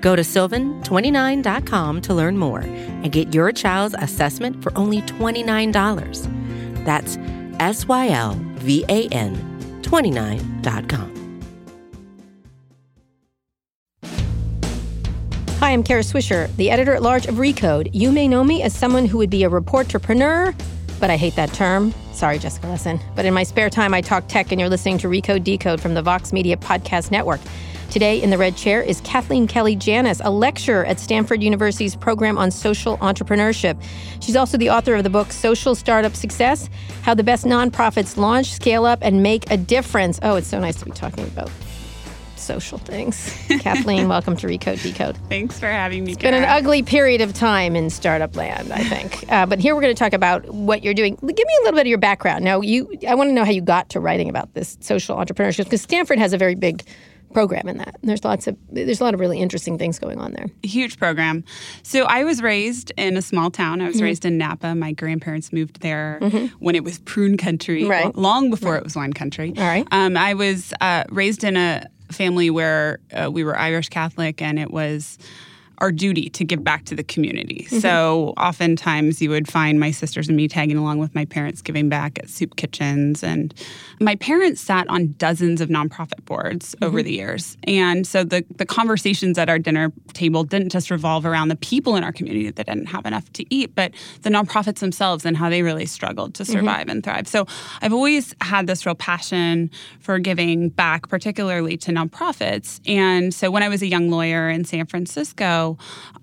Go to sylvan29.com to learn more and get your child's assessment for only $29. That's S Y L V A N 29.com. Hi, I'm Kara Swisher, the editor at large of Recode. You may know me as someone who would be a reporterpreneur, but I hate that term. Sorry, Jessica Lessin. But in my spare time, I talk tech, and you're listening to Recode Decode from the Vox Media Podcast Network. Today in the red chair is Kathleen Kelly Janis, a lecturer at Stanford University's program on social entrepreneurship. She's also the author of the book Social Startup Success How the Best Nonprofits Launch, Scale Up, and Make a Difference. Oh, it's so nice to be talking about social things. Kathleen, welcome to Recode Decode. Thanks for having me. It's been an ugly period of time in startup land, I think. Uh, but here we're going to talk about what you're doing. Give me a little bit of your background. Now, you, I want to know how you got to writing about this social entrepreneurship because Stanford has a very big program in that. There's lots of there's a lot of really interesting things going on there. Huge program. So I was raised in a small town. I was mm-hmm. raised in Napa. My grandparents moved there mm-hmm. when it was prune country, right. long before right. it was wine country. All right. Um, I was uh, raised in a family where uh, we were Irish Catholic, and it was our duty to give back to the community. Mm-hmm. So oftentimes you would find my sisters and me tagging along with my parents giving back at soup kitchens. And my parents sat on dozens of nonprofit boards mm-hmm. over the years. And so the, the conversations at our dinner table didn't just revolve around the people in our community that didn't have enough to eat, but the nonprofits themselves and how they really struggled to mm-hmm. survive mm-hmm. and thrive. So I've always had this real passion for giving back, particularly to nonprofits. And so when I was a young lawyer in San Francisco,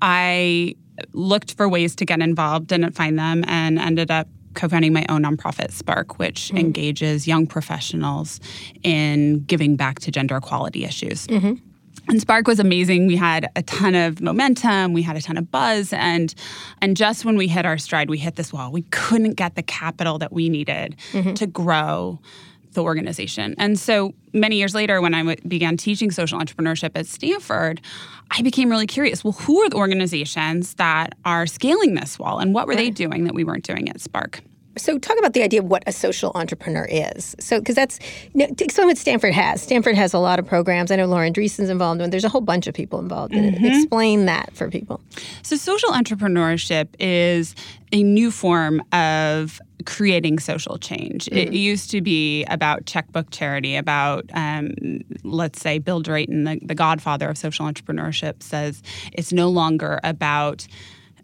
I looked for ways to get involved, didn't find them, and ended up co-founding my own nonprofit spark which mm-hmm. engages young professionals in giving back to gender equality issues mm-hmm. And Spark was amazing. We had a ton of momentum, we had a ton of buzz, and and just when we hit our stride, we hit this wall. We couldn't get the capital that we needed mm-hmm. to grow the organization. And so many years later, when I w- began teaching social entrepreneurship at Stanford, I became really curious. Well, who are the organizations that are scaling this wall, and what were they doing that we weren't doing at Spark? So, talk about the idea of what a social entrepreneur is. So, because that's you know, something that Stanford has. Stanford has a lot of programs. I know Laura Andreessen's involved, and there's a whole bunch of people involved in mm-hmm. it. Explain that for people. So, social entrepreneurship is a new form of creating social change. Mm-hmm. It used to be about checkbook charity, about, um, let's say, Bill Drayton, the, the godfather of social entrepreneurship, says it's no longer about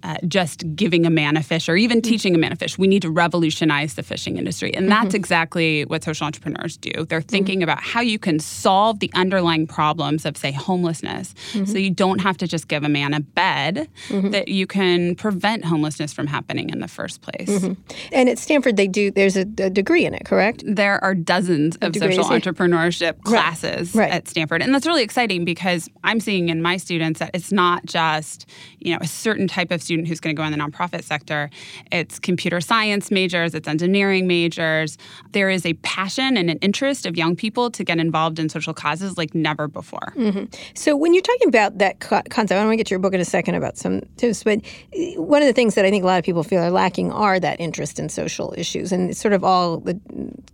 uh, just giving a man a fish or even mm-hmm. teaching a man a fish. We need to revolutionize the fishing industry. And that's mm-hmm. exactly what social entrepreneurs do. They're thinking mm-hmm. about how you can solve the underlying problems of, say, homelessness. Mm-hmm. So you don't have to just give a man a bed, mm-hmm. that you can prevent homelessness from happening in the first place. Mm-hmm. And at Stanford, they do, there's a, a, degree in it, correct? There are dozens of social entrepreneurship classes right. Right. at Stanford. And that's really exciting because I'm seeing in my students that it's not just, you know, a certain type of student student who's going to go in the nonprofit sector. It's computer science majors, it's engineering majors. There is a passion and an interest of young people to get involved in social causes like never before. Mm-hmm. So when you're talking about that co- concept, I want to get your book in a second about some tips, but uh, one of the things that I think a lot of people feel are lacking are that interest in social issues, and it's sort of all the,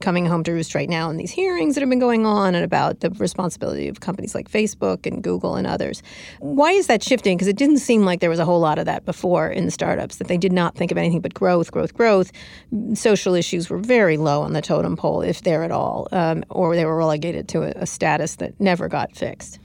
coming home to roost right now in these hearings that have been going on and about the responsibility of companies like Facebook and Google and others. Why is that shifting? Because it didn't seem like there was a whole lot of that before before in the startups that they did not think of anything but growth, growth, growth. Social issues were very low on the totem pole, if there at all, um, or they were relegated to a, a, status that never got fixed.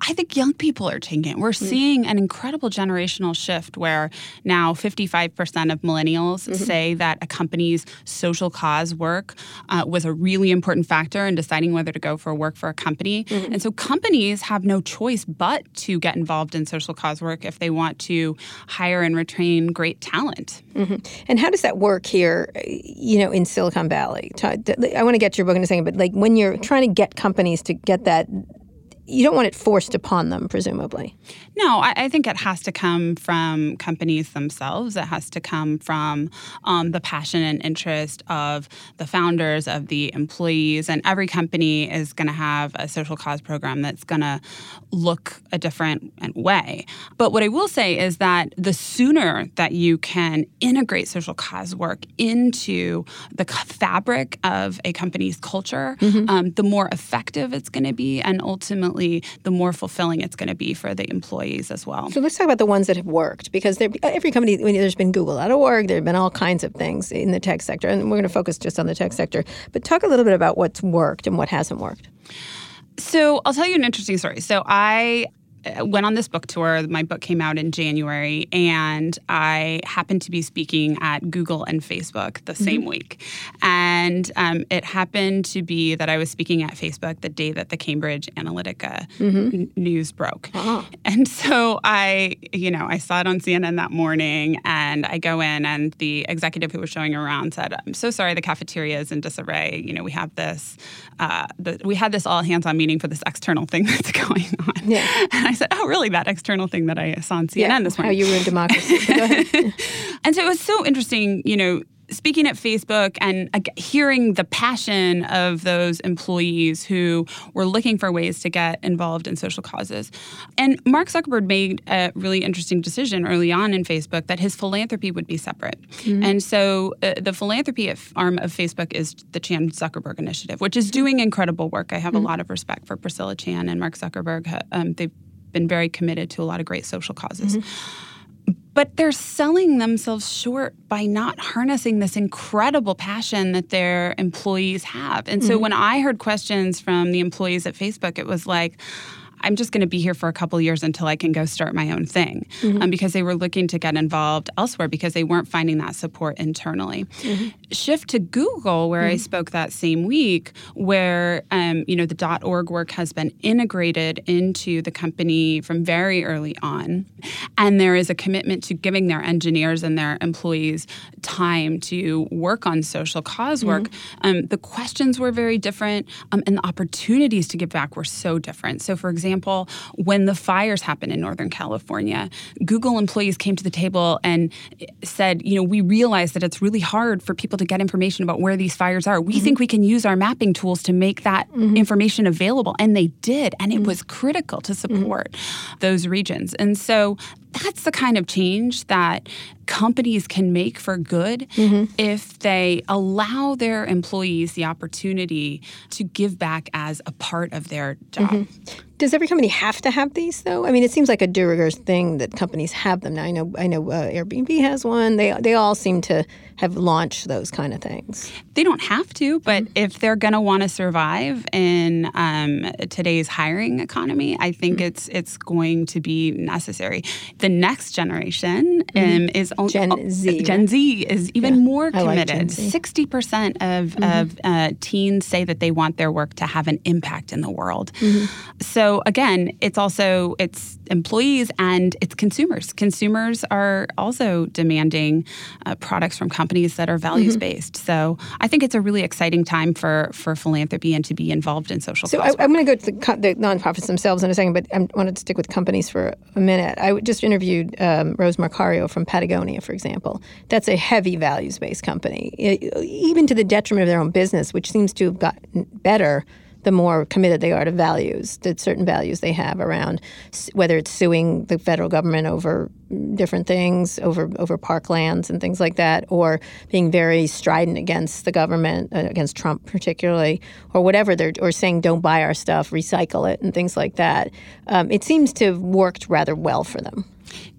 I think young people are taking it. We're mm-hmm. seeing an incredible generational shift where now 55% of millennials mm-hmm. say that a company's social cause work uh, was a really important factor in deciding whether to go for work for a company. Mm-hmm. And so companies have no choice but to get involved in social cause work if they want to hire and retain great talent. Mm-hmm. And how does that work here, you know, in Silicon Valley? I want to get your book in a second, but like when you're trying to get companies to get that you don't want it forced upon them, presumably. No, I, I, think it has to come from companies themselves. It has to come from um, the passion and interest of the founders, of the employees, and every company is going to have a social cause program that's going to look a different way. But what I will say is that the sooner that you can integrate social cause work into the fabric of a company's culture, mm-hmm. um, the more effective it's going to be, and ultimately the more fulfilling it's going to be for the employees as well. So let's talk about the ones that have worked because there, every company, there's been Google.org, there have been all kinds of things in the tech sector, and we're going to focus just on the tech sector. But talk a little bit about what's worked and what hasn't worked. So I'll tell you an interesting story. So I went on this book tour. My book came out in January, and I happened to be speaking at Google and Facebook the same mm-hmm. week. And um, it happened to be that I was speaking at Facebook the day that the Cambridge Analytica mm-hmm. n- news broke. Uh-huh. And so I, you know, I saw it on CNN that morning, and I go in, and the executive who was showing around said, "I'm so sorry, the cafeteria is in disarray. You know, we have this, uh, the, we had this all hands-on meeting for this external thing that's going on." Yeah. And I said, "Oh, really? That external thing that I saw on CNN yeah, this morning? How you ruined democracy?" and so it was so interesting, you know, speaking at Facebook and uh, hearing the passion of those employees who were looking for ways to get involved in social causes. And Mark Zuckerberg made a really interesting decision early on in Facebook that his philanthropy would be separate. Mm-hmm. And so uh, the philanthropy arm of Facebook is the Chan Zuckerberg Initiative, which is doing incredible work. I have mm-hmm. a lot of respect for Priscilla Chan and Mark Zuckerberg. Um, they've been very committed to a lot of great social causes. Mm-hmm but they're selling themselves short by not harnessing this incredible passion that their employees have. And so mm-hmm. when I heard questions from the employees at Facebook, it was like, I'm just going to be here for a couple years until I can go start my own thing mm-hmm. um, because they were looking to get involved elsewhere because they weren't finding that support internally. Mm-hmm. Shift to Google, where mm-hmm. I spoke that same week, where um, you know the .org work has been integrated into the company from very early on, and there is a commitment to giving their engineers and their employees time to work on social cause work. Mm-hmm. Um, the questions were very different, um, and the opportunities to give back were so different. So, for example example, when the fires happened in Northern California, Google employees came to the table and said, you know, we realize that it's really hard for people to get information about where these fires are. We mm-hmm. think we can use our mapping tools to make that mm-hmm. information available. And they did. And it mm-hmm. was critical to mm-hmm. support those regions. And so that's the kind of change that companies can make for good mm-hmm. if they allow their employees the opportunity to give back as a part of their job. Mm-hmm. Does every company have to have these though? I mean, it seems like a de rigueur thing that companies have them now. I know, I know, uh, Airbnb has one. They they all seem to have launched those kind of things. They don't have to, but mm-hmm. if they're going to want to survive in um, today's hiring economy, I think mm-hmm. it's it's going to be necessary. The next generation mm-hmm. um, is only, Gen Z. Gen Z is even yeah, more committed. Sixty like percent of mm-hmm. of uh, teens say that they want their work to have an impact in the world. Mm-hmm. So again, it's also it's employees and it's consumers. Consumers are also demanding uh, products from companies companies that are values based. Mm-hmm. So I think it's a really exciting time for for philanthropy and to be involved in social. So I, am going to go to the, the, nonprofits themselves in a second, but I wanted to stick with companies for a minute. I just interviewed um, Rose Marcario from Patagonia, for example. That's a heavy values based company, it, even to the detriment of their own business, which seems to have gotten better the more committed they are to values, to certain values they have around whether it's suing the federal government over different things, over over parklands and things like that, or being very strident against the government, uh, against Trump particularly, or whatever they're, or saying don't buy our stuff, recycle it, and things like that. Um, it seems to have worked rather well for them.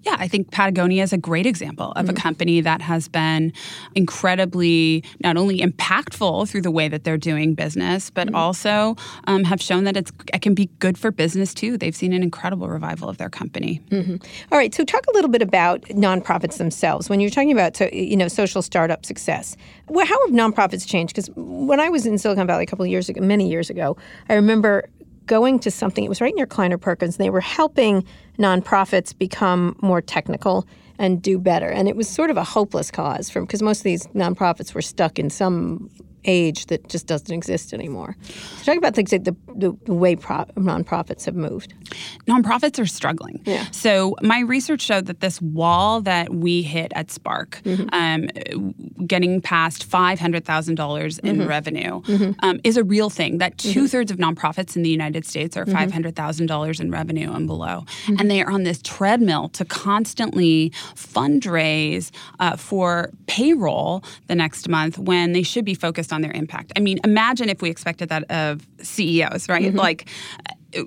Yeah, I think Patagonia is a great example of mm-hmm. a company that has been incredibly not only impactful through the way that they're doing business, but mm-hmm. also um, have shown that it's it can be good for business too. They've seen an incredible revival of their company. Mm-hmm. All right, so talk a little bit about nonprofits themselves. When you're talking about you know social startup success, well, how have nonprofits changed? Because when I was in Silicon Valley a couple of years ago, many years ago, I remember going to something. It was right near Kleiner Perkins. And they were helping nonprofits become more technical and do better. And it was sort of a hopeless cause from because most of these nonprofits were stuck in some age that just doesn't exist anymore. So talk about things like the, the, the way pro- nonprofits have moved. Nonprofits are struggling. Yeah. So my research showed that this wall that we hit at Spark, Mm-hmm. um, getting past five hundred thousand dollars in Mm-hmm. revenue, um, is a real thing. That two thirds of nonprofits in the United States Mm-hmm. are five hundred thousand dollars in revenue and below, and they are on this treadmill to constantly fundraise uh, for payroll the next month when they should be focused on their impact. I mean, imagine if we expected that of CEOs, right? Mm-hmm. Like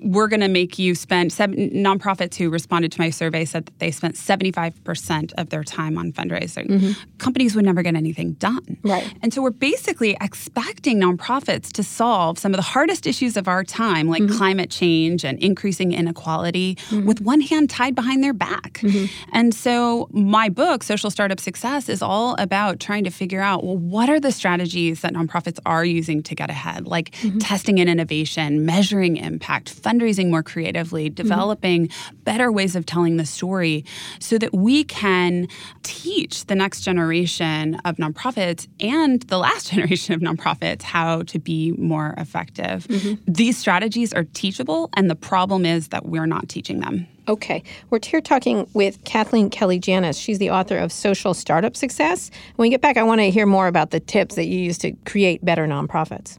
we're going to make you spend seven nonprofits who responded to my survey said that they spent 75% of their time on fundraising. Mm-hmm. Companies would never get anything done. Right. and so we're basically expecting nonprofits to solve some of the hardest issues of our time like mm-hmm. climate change and increasing inequality mm-hmm. with one hand tied behind their back. And so my book social startup success is all about trying to figure out well what are the strategies that nonprofits are using to get ahead? Like testing and innovation measuring impact fundraising more creatively, mm-hmm. developing better ways of telling the story so that we can teach the next generation of nonprofits and the last generation of nonprofits how to be more effective. Mm-hmm. These strategies are teachable, and the problem is that we're not teaching them. Okay. We're here talking with Kathleen Kelly Janis. She's the author of Social Startup Success. When we get back, I want to hear more about the tips that you use to create better nonprofits.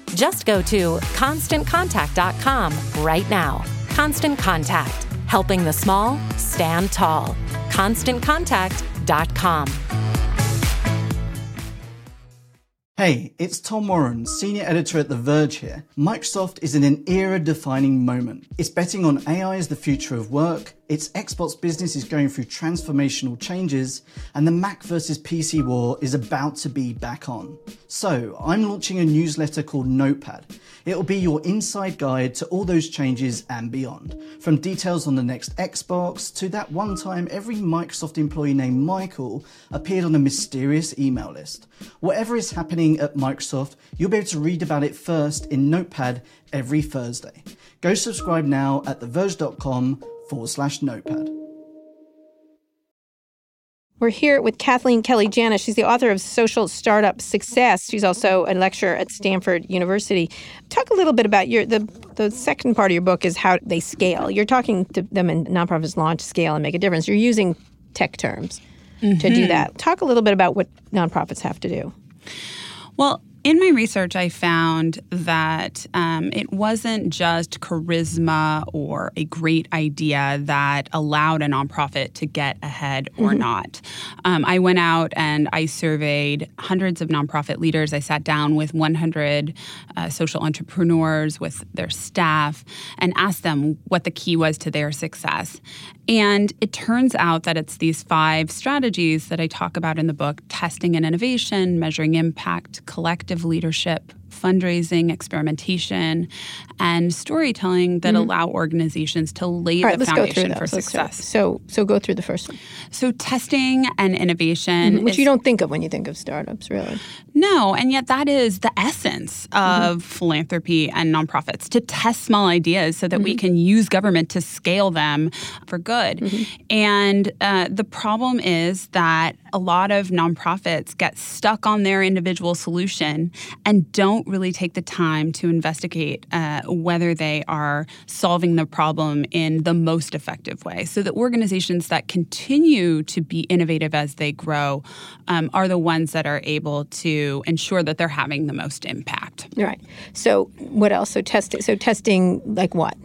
Just go to constantcontact.com right now. Constant Contact, helping the small stand tall. ConstantContact.com. Hey, it's Tom Warren, senior editor at The Verge here. Microsoft is in an era defining moment. It's betting on AI as the future of work, its Xbox business is going through transformational changes, and the Mac versus PC war is about to be back on. So, I'm launching a newsletter called Notepad. It'll be your inside guide to all those changes and beyond. From details on the next Xbox to that one time every Microsoft employee named Michael appeared on a mysterious email list. Whatever is happening at Microsoft, you'll be able to read about it first in Notepad every Thursday. Go subscribe now at theverge.com forward slash notepad. We're here with Kathleen Kelly Janis. She's the author of Social Startup Success. She's also a lecturer at Stanford University. Talk a little bit about your the the second part of your book is how they scale. You're talking to them in nonprofits launch, scale, and make a difference. You're using tech terms to do mm-hmm. that. Talk a little bit about what nonprofits have to do. Well, in my research, I found that um, it wasn't just charisma or a great idea that allowed a nonprofit to get ahead or not. Um, I went out and I surveyed hundreds of nonprofit leaders. I sat down with 100 uh, social entrepreneurs, with their staff, and asked them what the key was to their success. And it turns out that it's these five strategies that I talk about in the book testing and innovation, measuring impact, collective leadership, fundraising, experimentation, and storytelling that allow organizations to lay Mm-hmm. Right, the let's go through foundation for Let's success. So, so go through the first one, So, testing and innovation, which is- you don't think of when you think of startups, really. no, and yet that is the essence of philanthropy and nonprofits to test small ideas so that we can use government to scale them for good. And uh, the problem is that a lot of nonprofits get stuck on their individual solution and don't really take the time to investigate uh, whether they are solving the problem in the most effective way. So that organizations that continue to be innovative as they grow um, are the ones that are able to ensure that they're having the most impact. Right. So, what else? So testing. So testing, like what?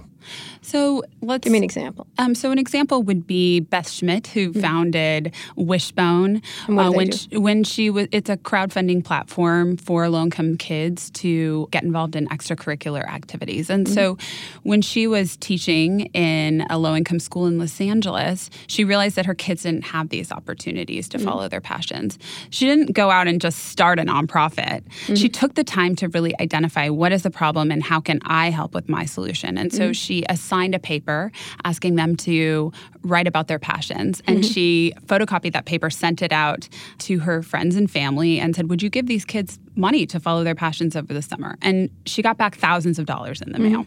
So let's Give me an example. Um, so an example would be Beth Schmidt, who mm-hmm. founded Wishbone. And what uh, do uh, when she, when she was, it's a crowdfunding platform for low-income kids to get involved in extracurricular activities. And so, mm-hmm. when she was teaching in a low-income school in Los Angeles, she realized that her kids didn't have these opportunities to mm-hmm. follow their passions. She didn't go out and just start a nonprofit. She took the time to really identify what is the problem and how can I help with my solution. And so she assigned a paper asking them to write about their passions. And mm-hmm. she photocopied that paper, sent it out to her friends and family, and said, Would you give these kids money to follow their passions over the summer? And she got back thousands of dollars in the mm-hmm. mail.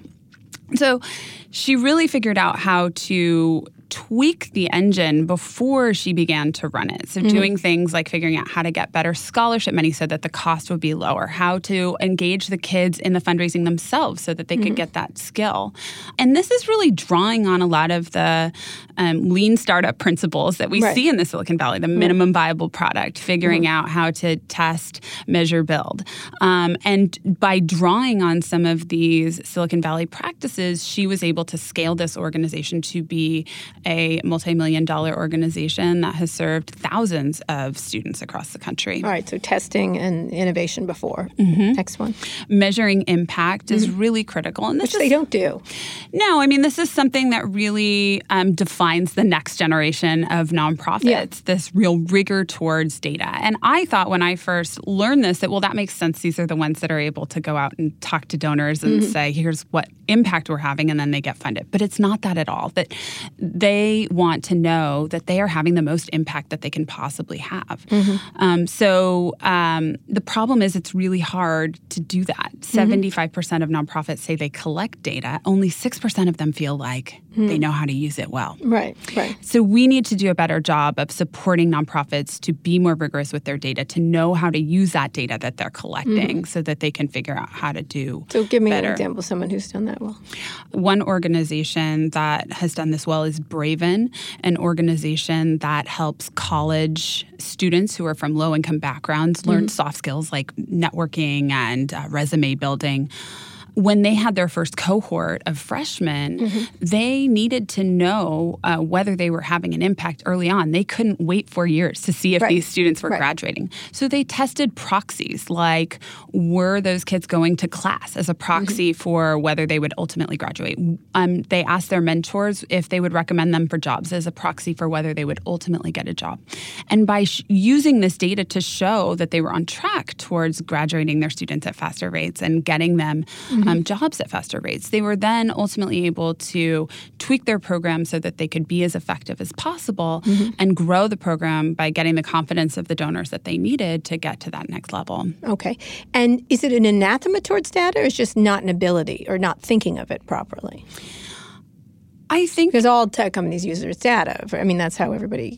So she really figured out how to tweak the engine before she began to run it. So doing things like figuring out how to get better scholarship money so that the cost would be lower, how to engage the kids in the fundraising themselves so that they could get that skill. And this is really drawing on a lot of the um, lean startup principles that we Right. see in the Silicon Valley, the minimum viable product, figuring out how to test, measure, build. Um, and by drawing on some of these Silicon Valley practices, she was able to scale this organization to be a multi million dollar organization that has served thousands of students across the country. All right, so testing and innovation before. Mm-hmm. Next one. Measuring impact is mm-hmm. really critical. And this Which they don't do. No, I mean, this is something that really um, defines the next generation of nonprofits, Yeah. this real rigor towards data. And I thought when I first learned this that, well, that makes sense. These are the ones that are able to go out and talk to donors and mm-hmm. say, here's what impact we're having, and then they get funded. But it's not that at all. That they want to know that they are having the most impact that they can possibly have. Um, so um, the problem is it's really hard to do that. 75% of nonprofits say they collect data, only 6% of them feel like they know how to use it well. Right, right. So we need to do a better job of supporting nonprofits to be more rigorous with their data, to know how to use that data that they're collecting so that they can figure out how to do So give me better. an example someone who's done that well. One organization that has done this well is Braven, an organization that helps college students who are from low income backgrounds learn soft skills like networking and uh, resume building. When they had their first cohort of freshmen, they needed to know uh, whether they were having an impact early on. They couldn't wait four years to see if Right. these students were Right. graduating. So they tested proxies like were those kids going to class as a proxy for whether they would ultimately graduate. Um, they asked their mentors if they would recommend them for jobs as a proxy for whether they would ultimately get a job. And by sh- using this data to show that they were on track towards graduating their students at faster rates and getting them um, jobs at faster rates, they were then ultimately able to tweak their program so that they could be as effective as possible and grow the program by getting the confidence of the donors that they needed to get to that next level. Okay. And is it an anathema towards data or is just not an ability or not thinking of it properly? I think Because all tech companies use their data. I mean, that's how everybody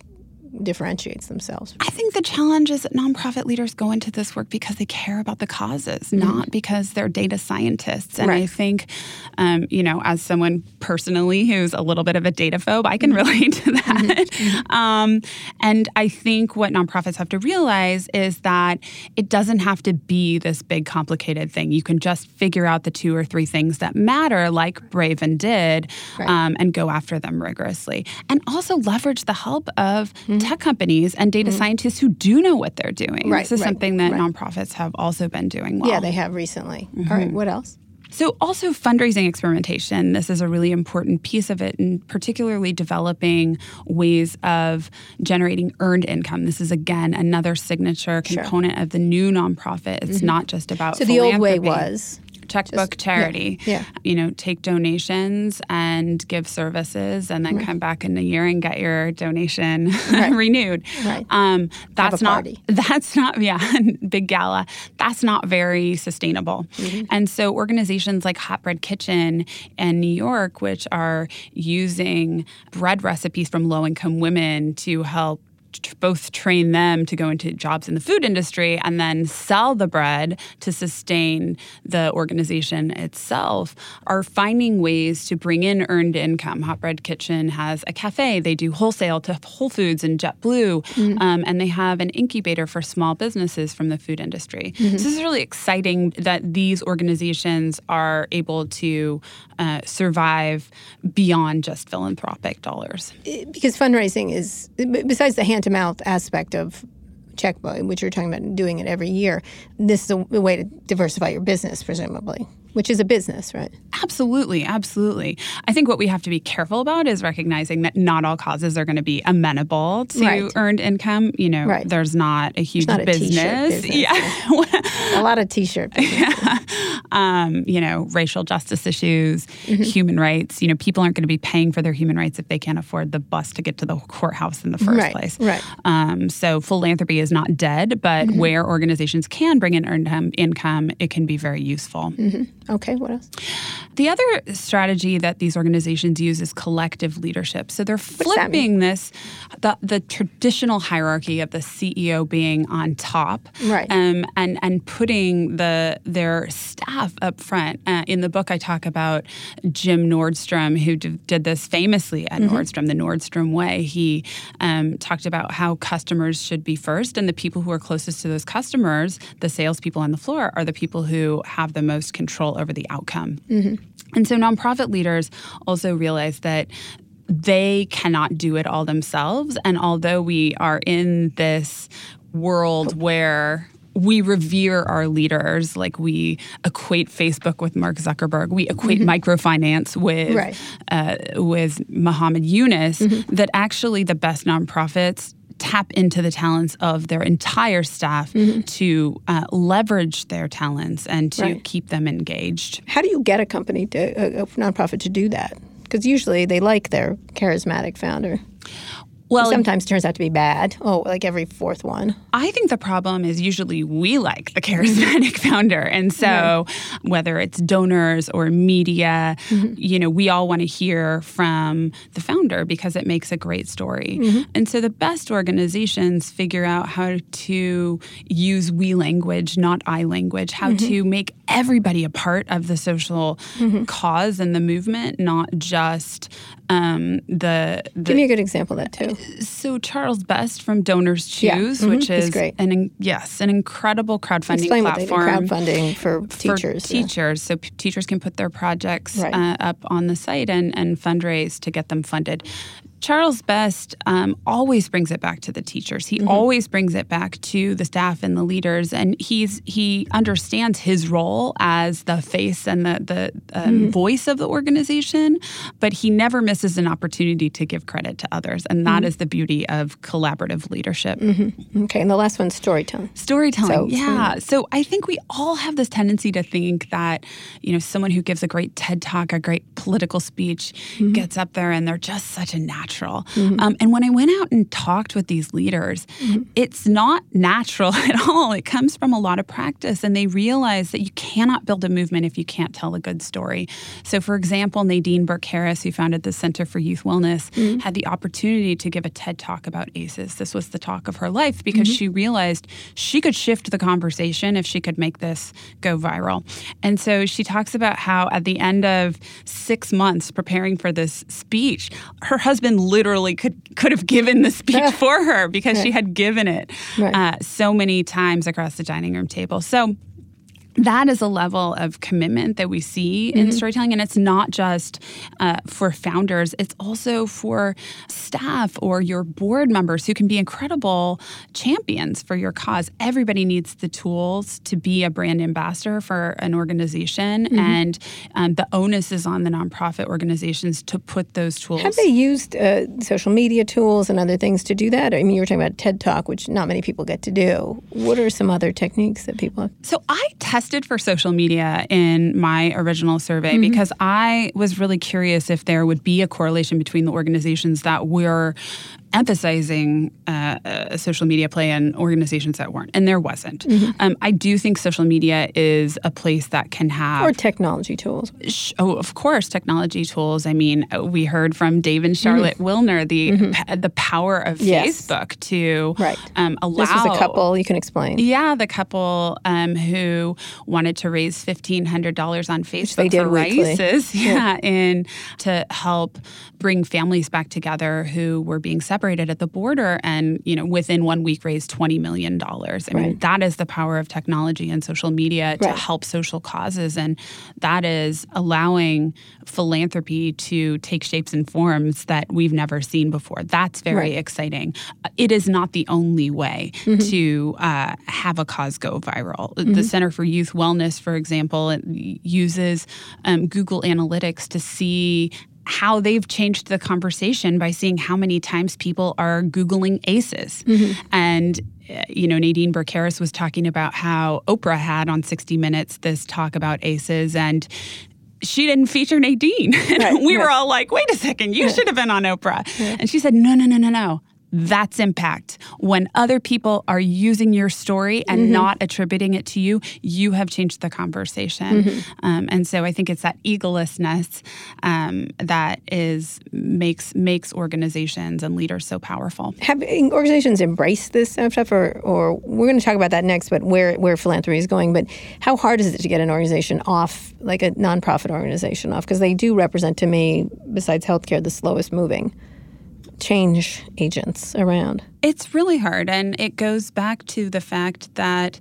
differentiates themselves. I think the challenge is that nonprofit leaders go into this work because they care about the causes, not because they're data scientists. And I think, um, you know, as someone personally who's a little bit of a data phobe, I can relate to that. Um, and I think what nonprofits have to realize is that it doesn't have to be this big, complicated thing. You can just figure out the two or three things that matter, like Braven did, Right. um, and go after them rigorously. And also leverage the help of Mm-hmm. tech companies and data mm-hmm. scientists who do know what they're doing. Right, this is right, something that right. nonprofits have also been doing well. Yeah, they have recently. All right, mm-hmm. what else? So, also fundraising experimentation. This is a really important piece of it, and particularly developing ways of generating earned income. This is, again, another signature Sure. component of the new nonprofit. It's not just about So the old way was checkbook Just- charity. yeah. You know, take donations and give services and then come back in a year and get your donation Right. renewed. Right. Um, that's not that's not yeah, big gala. That's not very sustainable. Mm-hmm. And so organizations like Hot Bread Kitchen in New York, which are using bread recipes from low income women to help t- both train them to go into jobs in the food industry and then sell the bread to sustain the organization itself are finding ways to bring in earned income. Hot Bread Kitchen has a cafe. They do wholesale to Whole Foods and JetBlue, mm-hmm. um, and they have an incubator for small businesses from the food industry. Mm-hmm. So this is really exciting that these organizations are able to uh, survive beyond just philanthropic dollars. Because fundraising is, besides the hand to mouth aspect of checkbook, which you're talking about doing it every year, this is a way to diversify your business, presumably which is a business, right? Absolutely, absolutely. I think what we have to be careful about is recognizing that not all causes are going to be amenable to right. earned income. You know, right. there's not a huge not a business. business. Yeah. a lot of t-shirt yeah. Um, you know, racial justice issues, mm-hmm. human rights. You know, people aren't going to be paying for their human rights if they can't afford the bus to get to the courthouse in the first right. place. Right. Um, so philanthropy is not dead, but mm-hmm. where organizations can bring in earned income, it can be very useful. Mm-hmm. Okay, what else? The other strategy that these organizations use is collective leadership. So they're flipping this, the, the traditional hierarchy of the CEO being on top, right. um, and and putting the their staff up front. Uh, in the book, I talk about Jim Nordstrom, who d- did this famously at mm-hmm. Nordstrom, the Nordstrom Way. He um, talked about how customers should be first, and the people who are closest to those customers, the salespeople on the floor, are the people who have the most control over the outcome. Mm-hmm. And so nonprofit leaders also realize that they cannot do it all themselves. And although we are in this world where we revere our leaders, like we equate Facebook with Mark Zuckerberg, we equate mm-hmm. microfinance with right. uh, with Muhammad Yunus. Mm-hmm. That actually the best nonprofits tap into the talents of their entire staff mm-hmm. to uh, leverage their talents and to right. keep them engaged. How do you get a company, to, a, a nonprofit, to do that? Because usually they like their charismatic founder. Well, sometimes turns out to be bad. Oh, like every fourth one. I think the problem is usually we like the charismatic founder, and so whether it's donors or media, mm-hmm. you know, we all want to hear from the founder because it makes a great story. Mm-hmm. And so the best organizations figure out how to use we language, not I language, how mm-hmm. to make everybody a part of the social mm-hmm. cause and the movement, not just um, the, the, Give me a good example of that too. So Charles Best from Donors Choose, yeah. mm-hmm. which is great. an yes, an incredible crowdfunding Explain platform. crowdfunding for teachers. For teachers, so p- teachers can put their projects right. uh, up on the site and, and fundraise to get them funded. Charles Best um, always brings it back to the teachers. He mm-hmm. always brings it back to the staff and the leaders, and he's he understands his role as the face and the the um, mm-hmm. voice of the organization, but he never misses an opportunity to give credit to others, and that mm-hmm. is the beauty of collaborative leadership. Mm-hmm. Okay, and the last one, storytelling. Storytelling, so, yeah. So I think we all have this tendency to think that you know someone who gives a great TED talk, a great political speech, mm-hmm. gets up there and they're just such a natural natural. Mm-hmm. Um, and when I went out and talked with these leaders, mm-hmm. it's not natural at all. It comes from a lot of practice, and they realize that you cannot build a movement if you can't tell a good story. So, for example, Nadine Burke Harris, who founded the Center for Youth Wellness, mm-hmm. had the opportunity to give a TED talk about ACEs. This was the talk of her life because mm-hmm. she realized she could shift the conversation if she could make this go viral. And so she talks about how at the end of six months preparing for this speech, her husband literally could could have given the speech for her because right. she had given it right. uh, so many times across the dining room table. So that is a level of commitment that we see mm-hmm. in storytelling. And it's not just uh, for founders, it's also for staff or your board members who can be incredible champions for your cause. Everybody needs the tools to be a brand ambassador for an organization. Mm-hmm. And um, the onus is on the nonprofit organizations to put those tools. Have they used uh, social media tools and other things to do that? I mean, you were talking about TED Talk, which not many people get to do. What are some other techniques that people have? So I tested tested for social media in my original survey mm-hmm. because I was really curious if there would be a correlation between the organizations that were emphasizing uh, a social media play and organizations that weren't, and there wasn't. Mm-hmm. Um, I do think social media is a place that can have or technology tools. Sh- oh, of course, technology tools. I mean, uh, we heard from Dave and Charlotte mm-hmm. Willner the mm-hmm. the power of yes. Facebook to right. um, allow. This was a couple. You can explain. Yeah, the couple um, who wanted to raise fifteen hundred dollars on Facebook they did for. RAICES, yeah, yeah, and to help bring families back together who were being separated at the border and, you know, within one week raised $20 million. I right. mean, that is the power of technology and social media to help social causes. And that is allowing philanthropy to take shapes and forms that we've never seen before. That's very right. exciting. It is not the only way mm-hmm. to uh, have a cause go viral. Mm-hmm. The Center for Youth Wellness, for example, uses um, Google Analytics to see how they've changed the conversation by seeing how many times people are Googling ACEs. Mm-hmm. And uh, you know, Nadine Burke Harris was talking about how Oprah had on 60 Minutes this talk about ACEs, and she didn't feature Nadine. Right, we right. were all like, wait a second, you should have been on Oprah. And she said, no, no, no, no, no that's impact. When other people are using your story and mm-hmm. not attributing it to you, you have changed the conversation. Mm-hmm. Um, and so I think it's that egolessness um, that is makes makes organizations and leaders so powerful. Have organizations embraced this stuff, or, or we're going to talk about that next, but where where philanthropy is going. But how hard is it to get an organization off, like a nonprofit organization, off? Because they do represent to me, besides healthcare, the slowest moving change agents around? It's really hard. And it goes back to the fact that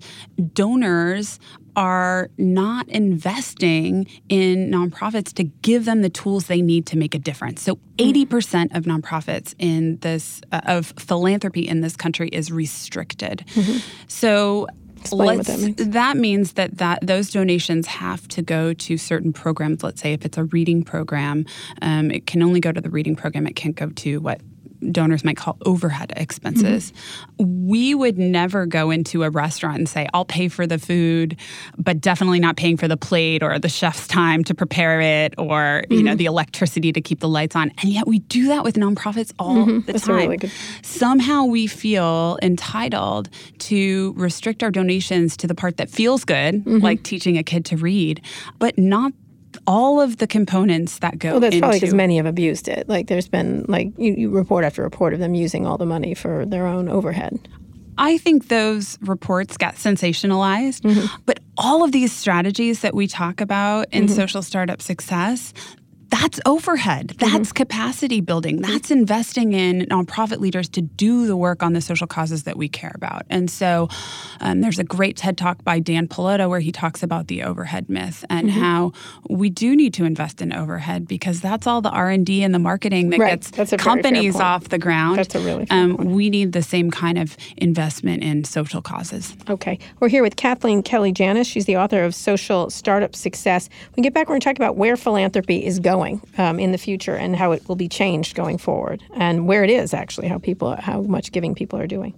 donors are not investing in nonprofits to give them the tools they need to make a difference. So 80% of nonprofits in this uh, of philanthropy in this country is restricted. Mm-hmm. So that, means. that means that that those donations have to go to certain programs. Let's say if it's a reading program, um, it can only go to the reading program. It can't go to what donors might call overhead expenses. Mm-hmm. We would never go into a restaurant and say, I'll pay for the food, but definitely not paying for the plate or the chef's time to prepare it or, mm-hmm. you know, mm-hmm. the electricity to keep the lights on. And yet we do that with nonprofits all mm-hmm. the That's time. Really good... Somehow we feel entitled to restrict our donations to the part that feels good, mm-hmm. like teaching a kid to read, but not all of the components that go. Well, that's into, probably because many have abused it. Like there's been like you, you report after report of them using all the money for their own overhead. I think those reports got sensationalized, mm-hmm. but all of these strategies that we talk about in mm-hmm. social startup success, that's overhead. Mm-hmm. That's mm-hmm. capacity building. That's investing in nonprofit leaders to do the work on the social causes that we care about. And so um, there's a great TED talk by Dan Pallotta where he talks about the overhead myth and mm-hmm. how we do need to invest in overhead because that's all the R&D and the marketing that right. gets companies off the ground. That's a really um, We need the same kind of investment in social causes. Okay. We're here with Kathleen Kelly Janis. She's the author of Social Startup Success. When we get back, we're going to talk about where philanthropy is going going um, in the future and how it will be changed going forward and where it is actually, how people, how much giving people are doing.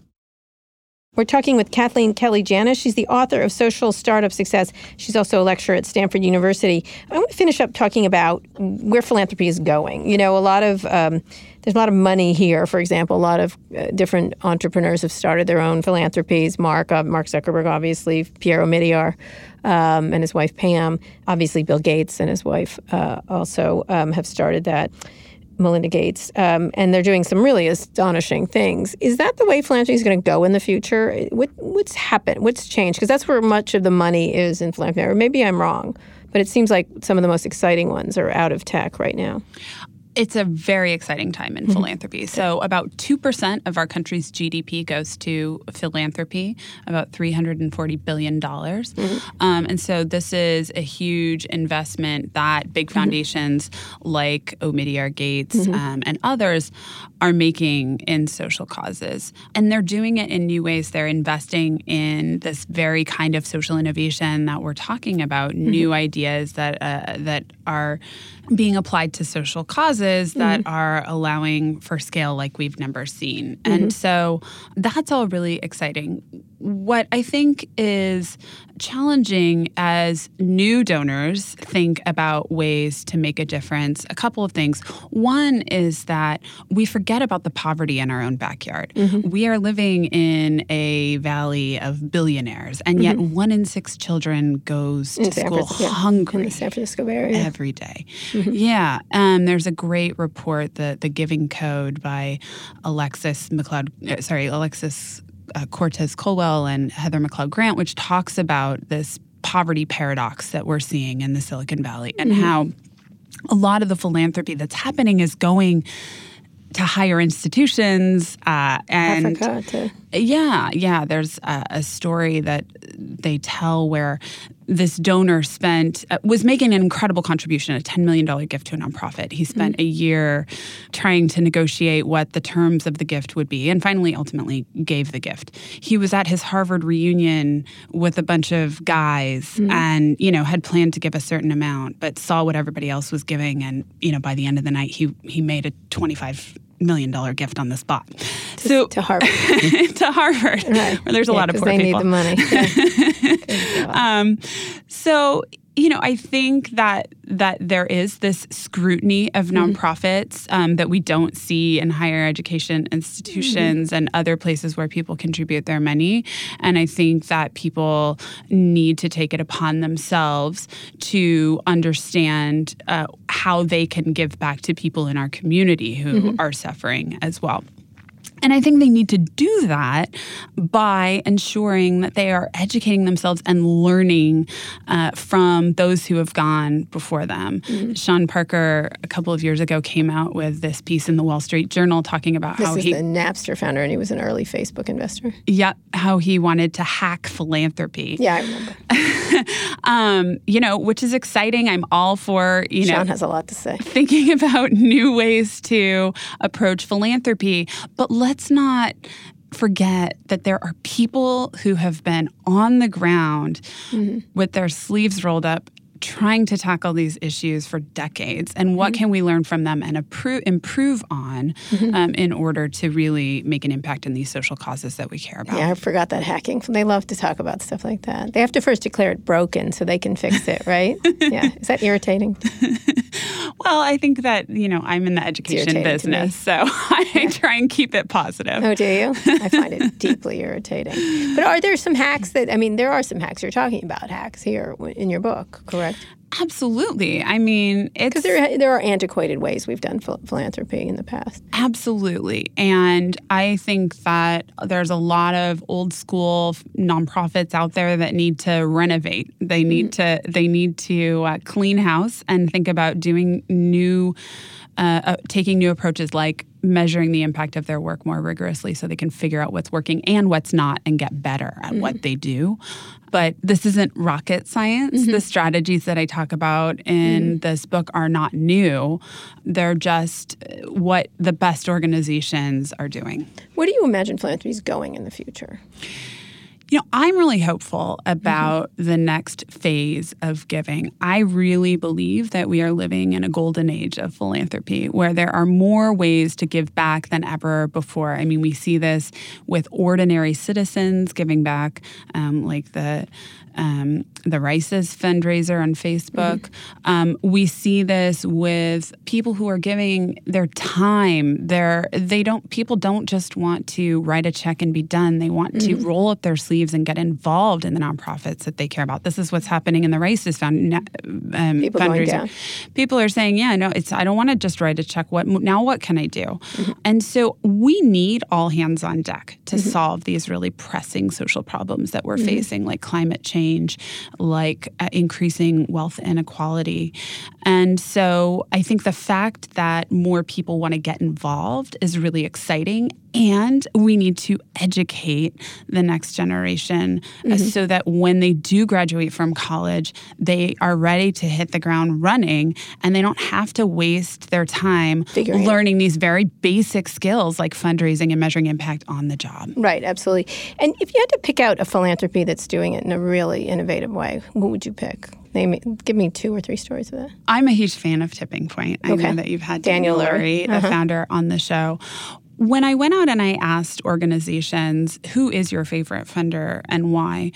We're talking with Kathleen Kelly Janis. She's the author of Social Startup Success. She's also a lecturer at Stanford University. I want to finish up talking about where philanthropy is going. You know, a lot of um, there's a lot of money here. For example, a lot of uh, different entrepreneurs have started their own philanthropies. Mark, uh, Mark Zuckerberg, obviously, Pierre Omidyar, um, and his wife Pam. Obviously, Bill Gates and his wife uh, also um, have started that. Melinda Gates, um, and they're doing some really astonishing things. Is that the way philanthropy is going to go in the future? What, what's happened? What's changed? Because that's where much of the money is in philanthropy. Or maybe I'm wrong, but it seems like some of the most exciting ones are out of tech right now it's a very exciting time in mm-hmm. philanthropy. So, about 2% of our country's GDP goes to philanthropy, about $340 billion. Mm-hmm. Um, and so, this is a huge investment that big mm-hmm. foundations mm-hmm. like Omidyar Gates mm-hmm. um, and others are making in social causes. And they're doing it in new ways. They're investing in this very kind of social innovation that we're talking about, new mm-hmm. ideas that, uh, that are being applied to social causes that mm-hmm. are allowing for scale like we've never seen. And mm-hmm. so that's all really exciting. What I think is challenging as new donors think about ways to make a difference, a couple of things. One is that we forget about the poverty in our own backyard. We are living in a valley of billionaires, and yet one in six children goes to San school Francisco- hungry in the San Francisco Bay Area. every day. Yeah. Um, there's a great report, the the Giving Code by Alexis McLeod. uh, Sorry, Alexis uh, Cortez Culwell and Heather McLeod Grant, which talks about this poverty paradox that we're seeing in the Silicon Valley and how a lot of the philanthropy that's happening is going to higher institutions uh, and Africa too. yeah, yeah. There's a, a story that they tell where this donor spent uh, was making an incredible contribution, a ten million dollar gift to a nonprofit. He spent a year trying to negotiate what the terms of the gift would be, and finally, ultimately, gave the gift. He was at his Harvard reunion with a bunch of guys, and you know had planned to give a certain amount, but saw what everybody else was giving, and you know by the end of the night, he he made a twenty five million dollar gift on the spot. so to Harvard. to Harvard, Right. where there's a Yeah, lot of poor they people. need the money. Yeah. Um, so you know, I think that that there is this scrutiny of Mm-hmm. nonprofits um, that we don't see in higher education institutions Mm-hmm. and other places where people contribute their money. And I think that people need to take it upon themselves to understand uh, how they can give back to people in our community who Mm-hmm. are suffering as well. And I think they need to do that by ensuring that they are educating themselves and learning uh, from those who have gone before them. Mm-hmm. Sean Parker, a couple of years ago, came out with this piece in the Wall Street Journal talking about This how is he, the Napster founder, and he was an early Facebook investor. yeah, how he wanted to hack philanthropy. Yeah, I remember. Um, you know, which is exciting. I'm all for you know Sean has a lot to say. thinking about new ways to approach philanthropy. But let's not forget that there are people who have been on the ground mm-hmm. with their sleeves rolled up trying to tackle these issues for decades and what can we learn from them and appro- improve on um, in order to really make an impact in these social causes that we care about Yeah, I forgot that hacking. They love to talk about stuff like that. They have to first declare it broken so they can fix it, right? yeah. Is that irritating? well i think that you know i'm in the education irritating to me. business so i try and keep it positive Oh, do you? I find it deeply irritating. But are there some hacks that, I mean, there are some hacks. You're talking about hacks here in your book, correct? Absolutely. I mean, it's Because there, there are antiquated ways we've done phil- philanthropy in the past. absolutely. And I think that there's a lot of old school nonprofits out there that need to renovate. They need to they need to uh, clean house and think about doing new uh, uh, taking new approaches like measuring the impact of their work more rigorously so they can figure out what's working and what's not and get better at mm-hmm. what they do. But this isn't rocket science. Mm-hmm. The strategies that I talk about in mm-hmm. this book are not new. They're just what the best organizations are doing. Where do you imagine philanthropy is going in the future? You know, I'm really hopeful about the next phase of giving. I really believe that we are living in a golden age of philanthropy where there are more ways to give back than ever before. I mean, we see this with ordinary citizens giving back, um, like the um, the RAICES fundraiser on Facebook. Um, we see this with people who are giving their time. Their they don't people don't just want to write a check and be done. They want to roll up their sleeves and get involved in the nonprofits that they care about. This is what's happening in the RAICES found, um, People fundraiser. People are saying, "Yeah, no, it's I don't want to just write a check. What now? What can I do?" And so we need all hands on deck to solve these really pressing social problems that we're facing, like climate change, like uh, increasing wealth inequality. And so I think the fact that more people want to get involved is really exciting. And we need to educate the next generation uh, so that when they do graduate from college, they are ready to hit the ground running and they don't have to waste their time Figuring it learning these very basic skills like fundraising and measuring impact on the job. Right, absolutely. And if you had to pick out a philanthropy that's doing it in a really innovative way, what would you pick? Name give me two or three stories of that. I'm a huge fan of Tipping Point. I Okay. know that you've had Daniel Daniel Lurie. Lurie, the uh-huh. founder, on the show. When I went out and I asked organizations, who is your favorite funder and why?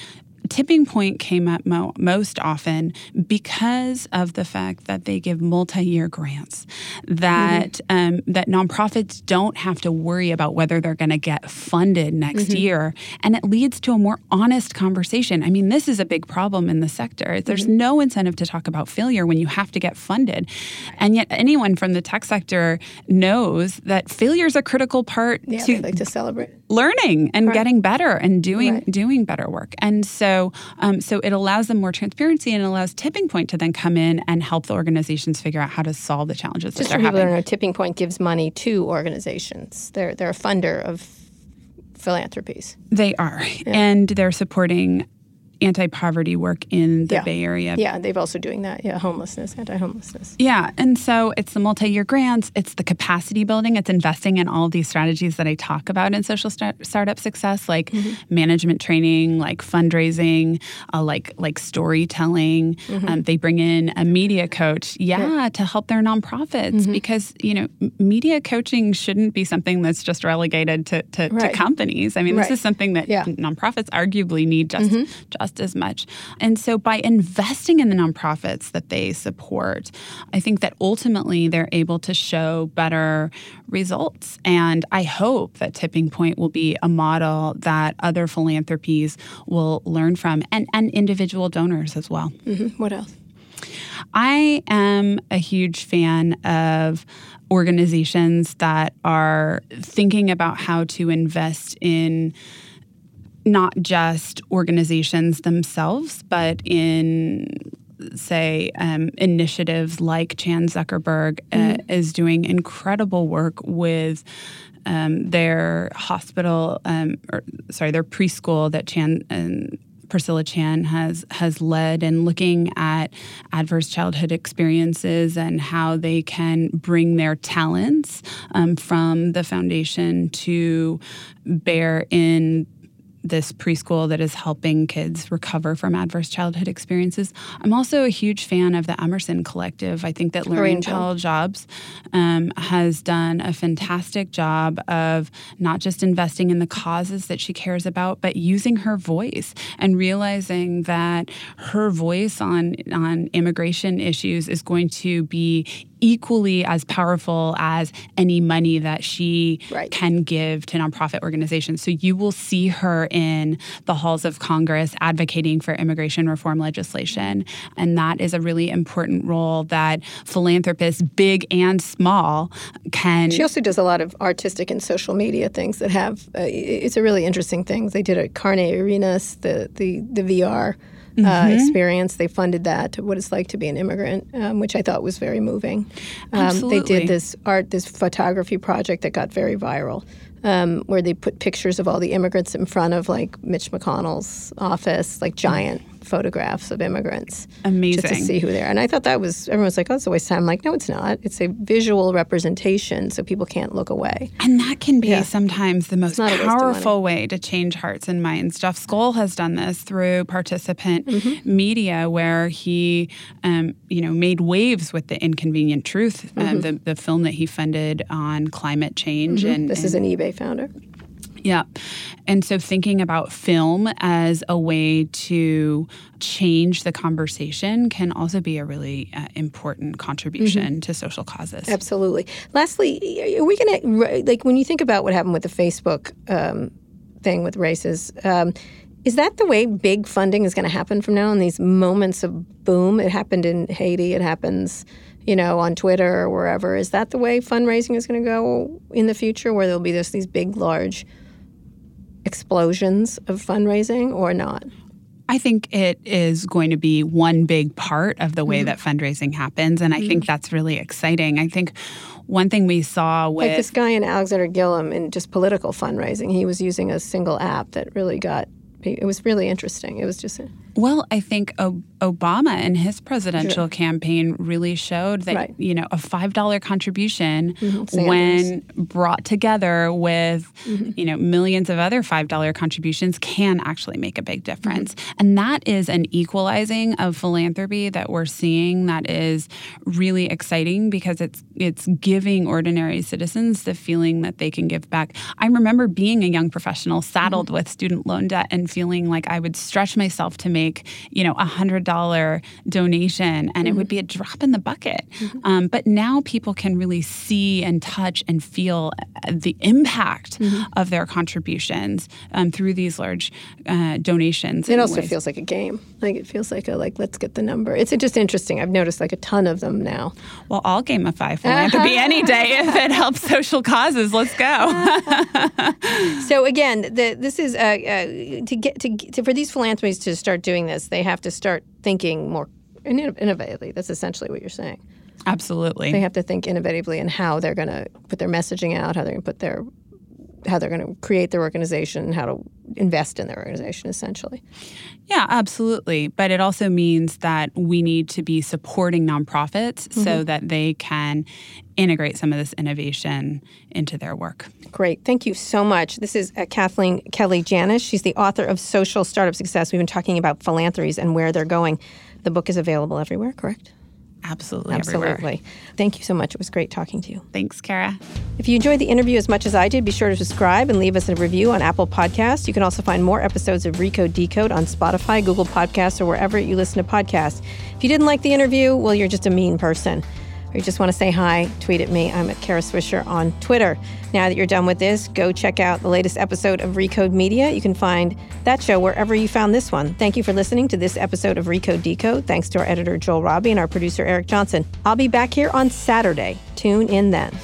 Tipping Point came up mo- most often because of the fact that they give multi-year grants, that mm-hmm. um, that nonprofits don't have to worry about whether they're going to get funded next mm-hmm. year, and it leads to a more honest conversation. I mean, this is a big problem in the sector. There's mm-hmm. no incentive to talk about failure when you have to get funded, and yet anyone from the tech sector knows that failure is a critical part Yeah, to like to celebrate. learning and getting better and doing Right. doing better work. And so um, so it allows them more transparency and allows Tipping Point to then come in and help the organizations figure out how to solve the challenges Just that for they're people having. don't know, Tipping Point gives money to organizations. They're they're a funder of philanthropies. They are, and they're supporting anti-poverty work in the Yeah. Bay Area. Yeah, they've also doing that. Yeah, homelessness, anti-homelessness. Yeah, and so it's the multi-year grants, it's the capacity building, it's investing in all of these strategies that I talk about in social start- startup success, like management training, like fundraising, uh, like like storytelling. Um, they bring in a media coach, yeah, to help their nonprofits because you know media coaching shouldn't be something that's just relegated to to, Right. to companies. I mean, this Right. is something that Yeah. nonprofits arguably need just just as much. And so by investing in the nonprofits that they support, I think that ultimately they're able to show better results. And I hope that Tipping Point will be a model that other philanthropies will learn from and, and individual donors as well. hmm What else? I am a huge fan of organizations that are thinking about how to invest in not just organizations themselves, but in say um, initiatives like Chan Zuckerberg uh, is doing incredible work with um, their hospital, um, or sorry, their preschool that Chan and Priscilla Chan has has led and looking at adverse childhood experiences and how they can bring their talents um, from the foundation to bear in this preschool that is helping kids recover from adverse childhood experiences. I'm also a huge fan of the Emerson Collective. I think that Laurene Angel. Powell Jobs um, has done a fantastic job of not just investing in the causes that she cares about, but using her voice and realizing that her voice on on immigration issues is going to be equally as powerful as any money that she Right. can give to nonprofit organizations. So you will see her in the halls of Congress advocating for immigration reform legislation. And that is a really important role that philanthropists, big and small, can. She also does a lot of artistic and social media things that have. Uh, it's a really interesting thing. They did a Carne Arenas, the the the VR. Uh, Mm-hmm. experience. They funded that. What it's like to be an immigrant, um, which I thought was very moving. Um, they did this art, this photography project that got very viral, um, where they put pictures of all the immigrants in front of like Mitch McConnell's office, like giant photographs of immigrants, just to see who they are. And I thought that was everyone's like, "Oh, it's a waste of time." I'm like, no, it's not. It's a visual representation, so people can't look away. And that can be Yeah. sometimes the most not a waste of money. powerful way to change hearts and minds. Jeff Skoll has done this through participant Mm-hmm. media, where he, um, you know, made waves with the Inconvenient Truth, um, the the film that he funded on climate change. And Mm-hmm. This is an eBay founder. Yeah. And so thinking about film as a way to change the conversation can also be a really uh, important contribution Mm-hmm. to social causes. Absolutely. Lastly, are we going to like when you think about what happened with the Facebook um, thing with RAICES? Um, is that the way big funding is going to happen from now on? These moments of boom. It happened in Haiti. It happens, you know, on Twitter or wherever. Is that the way fundraising is going to go in the future, where there'll be just these big, large explosions of fundraising, or not? I think it is going to be one big part of the way Mm-hmm. that fundraising happens. And I think that's really exciting. I think one thing we saw with. Like this guy in Alexander Gillum in just political fundraising, he was using a single app that really got. It was really interesting. It was just. Well, I think Obama in his presidential sure. campaign really showed that right. you know a five dollar contribution mm-hmm. when brought together with mm-hmm. you know millions of other five dollar contributions can actually make a big difference, mm-hmm. and that is an equalizing of philanthropy that we're seeing that is really exciting because it's it's giving ordinary citizens the feeling that they can give back. I remember being a young professional saddled mm-hmm. with student loan debt and feeling like I would stretch myself to make you know a hundred dollar donation, and mm-hmm. it would be a drop in the bucket. Mm-hmm. Um, but now people can really see and touch and feel the impact mm-hmm. of their contributions um, through these large uh, donations. It also ways. feels like a game. Like it feels like a like let's get the number. It's just interesting. I've noticed like a ton of them now. Well, I'll gamify philanthropy any day if it helps social causes. Let's go. so again, the, this is uh, uh, to get to, to for these philanthropies to start doing this, they have to start thinking more innovatively. That's essentially what you're saying. Absolutely. They have to think innovatively in how they're going to put their messaging out, how they're going to put their how they're going to create their organization, how to invest in their organization, essentially. Yeah, absolutely. But it also means that we need to be supporting nonprofits mm-hmm. so that they can integrate some of this innovation into their work. Great. Thank you so much. This is uh, Kathleen Kelly Janus. She's the author of Social Startup Success. We've been talking about philanthropies and where they're going. The book is available everywhere, correct? Absolutely. Absolutely. Everywhere. Thank you so much. It was great talking to you. Thanks, Kara. If you enjoyed the interview as much as I did, be sure to subscribe and leave us a review on Apple Podcasts. You can also find more episodes of Recode Decode on Spotify, Google Podcasts, or wherever you listen to podcasts. If you didn't like the interview, well, you're just a mean person or you just want to say hi, tweet at me. I'm at Kara Swisher on Twitter. Now that you're done with this, go check out the latest episode of Recode Media. You can find that show wherever you found this one. Thank you for listening to this episode of Recode Decode. Thanks to our editor, Joel Robbie, and our producer, Eric Johnson. I'll be back here on Saturday. Tune in then.